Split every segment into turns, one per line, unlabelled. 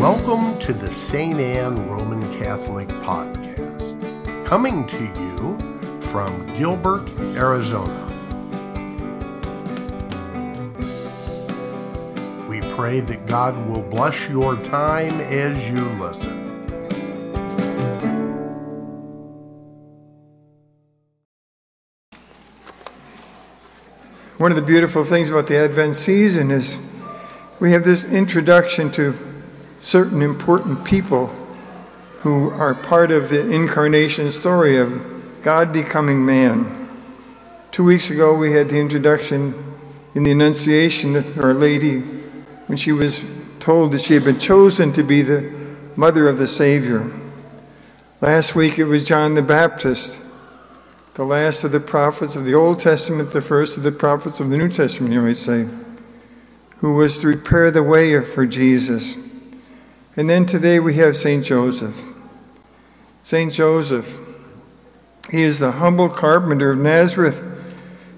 Welcome to the St. Anne Roman Catholic Podcast, coming to you from Gilbert, Arizona. We pray that God will bless your time as you listen.
One of the beautiful things about the Advent season is we have this introduction to certain important people who are part of the incarnation story of God becoming man. Two weeks ago, we had the introduction in the Annunciation of Our Lady when she was told that she had been chosen to be the mother of the Savior. Last week, it was John the Baptist the last of the prophets of the Old Testament, the first of the prophets of the New Testament, you might say, who was to prepare the way for Jesus. And then today we have St. Joseph. St. Joseph, he is the humble carpenter of Nazareth,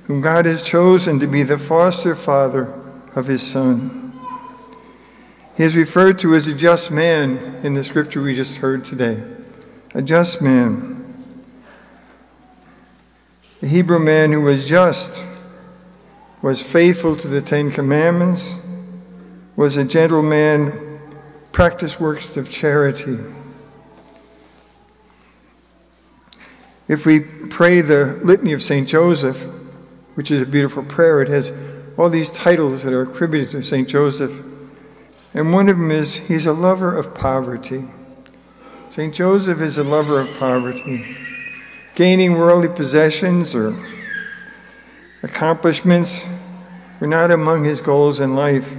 whom God has chosen to be the foster father of his son. He is referred to as a just man in the scripture we just heard today. A just man. The Hebrew man who was just, was faithful to the Ten Commandments, was a gentleman, practiced works of charity. If we pray the Litany of St. Joseph, which is a beautiful prayer, it has all these titles that are attributed to St. Joseph. And one of them is, He's a lover of poverty. St. Joseph is a lover of poverty gaining worldly possessions or accomplishments were not among his goals in life.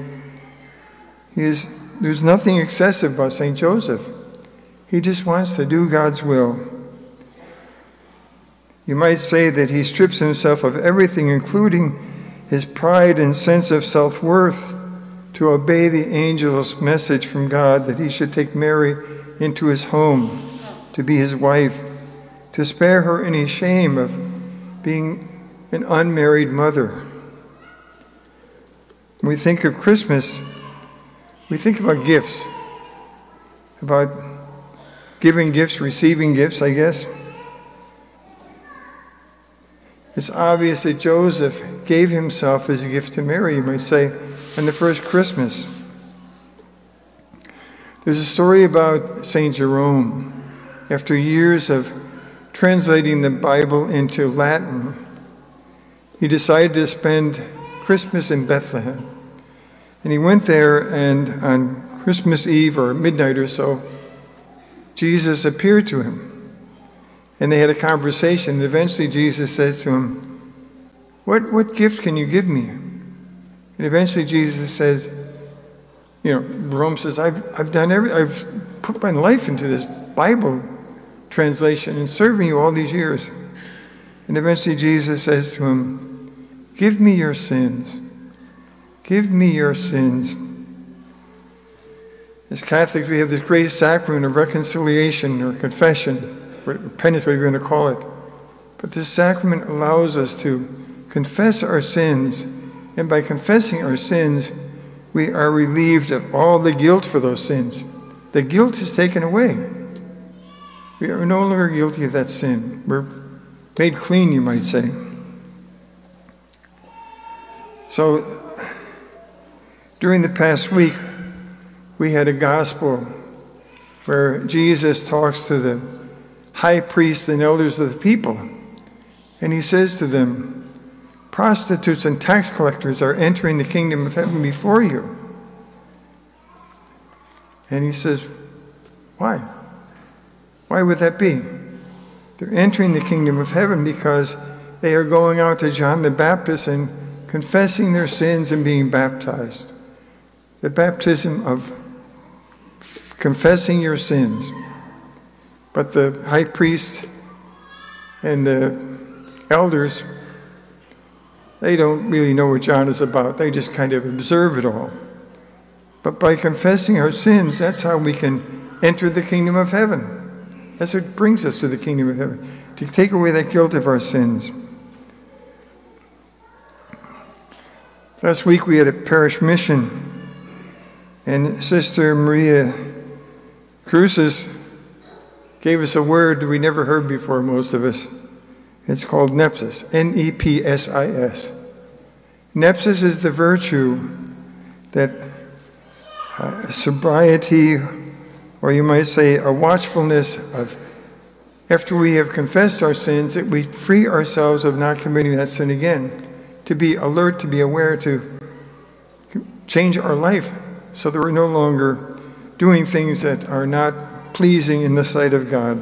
He is, there's nothing excessive about St. Joseph. He just wants to do God's will. You might say that he strips himself of everything, including his pride and sense of self worth, to obey the angel's message from God that he should take Mary into his home to be his wife to spare her any shame of being an unmarried mother. When we think of Christmas, we think about gifts, about giving gifts, receiving gifts, I guess. It's obvious that Joseph gave himself as a gift to Mary, you might say, on the first Christmas. There's a story about St. Jerome. After years of translating the Bible into Latin, he decided to spend Christmas in Bethlehem. And he went there, and on Christmas Eve or midnight or so, Jesus appeared to him. And they had a conversation. And eventually, Jesus says to him, what, what gift can you give me? And eventually, Jesus says, You know, Jerome says, I've, I've done every, I've put my life into this Bible translation and serving you all these years. And eventually Jesus says to him, Give me your sins. Give me your sins. As Catholics, we have this great sacrament of reconciliation or confession, or whatever you're going to call it. But this sacrament allows us to confess our sins, and by confessing our sins, we are relieved of all the guilt for those sins. The guilt is taken away. We are no longer guilty of that sin. We're made clean, you might say. So, during the past week, we had a gospel where Jesus talks to the high priests and elders of the people. And he says to them, Prostitutes and tax collectors are entering the kingdom of heaven before you. And he says, Why? Why would that be? They're entering the kingdom of heaven because they are going out to John the Baptist and confessing their sins and being baptized. The baptism of confessing your sins. But the high priest and the elders, they don't really know what John is about. They just kind of observe it all. But by confessing our sins, that's how we can enter the kingdom of heaven. That's what brings us to the kingdom of heaven, to take away that guilt of our sins. Last week we had a parish mission, and Sister Maria Cruces gave us a word we never heard before, most of us. It's called nepsis, N E P S I S. Nepsis is the virtue that uh, sobriety, or you might say a watchfulness of, after we have confessed our sins, that we free ourselves of not committing that sin again, to be alert, to be aware, to change our life so that we're no longer doing things that are not pleasing in the sight of God.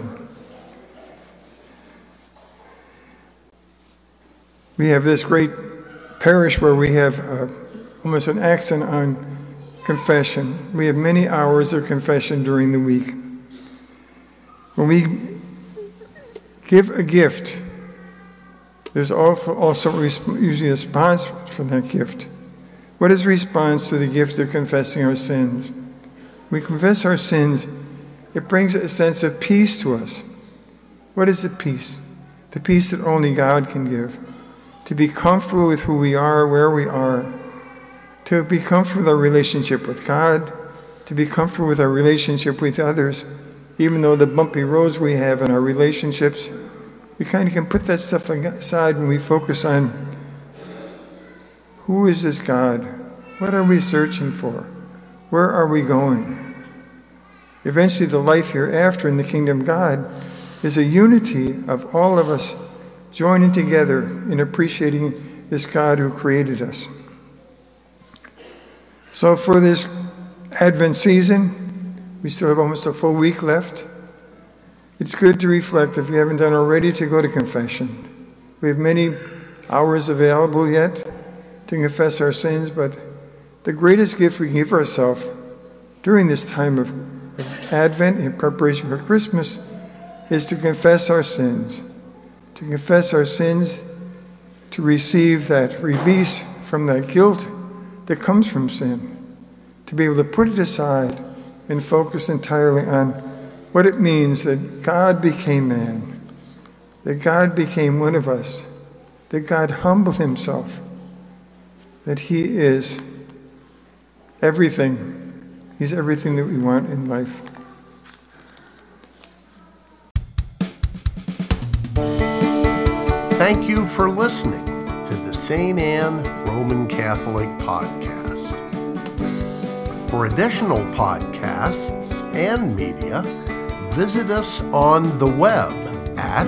We have this great parish where we have uh, almost an accent on confession. We have many hours of confession during the week. When we give a gift, there's also usually a response for that gift. What is response to the gift of confessing our sins? We confess our sins, it brings a sense of peace to us. What is the peace? The peace that only God can give. To be comfortable with who we are, where we are, to be comfortable with our relationship with God, to be comfortable with our relationship with others, even though the bumpy roads we have in our relationships, we kind of can put that stuff aside when we focus on who is this God? What are we searching for? Where are we going? Eventually, the life hereafter in the kingdom of God is a unity of all of us joining together in appreciating this God who created us. So, for this Advent season, we still have almost a full week left. It's good to reflect, if you haven't done already, to go to confession. We have many hours available yet to confess our sins, but the greatest gift we can give ourselves during this time of, of Advent in preparation for Christmas is to confess our sins. To confess our sins, to receive that release from that guilt that comes from sin, to be able to put it aside and focus entirely on what it means that God became man, that God became one of us, that God humbled himself, that he is everything. He's everything that we want in life.
Thank you for listening to the St. Anne Roman Catholic Podcast. For additional podcasts and media, visit us on the web at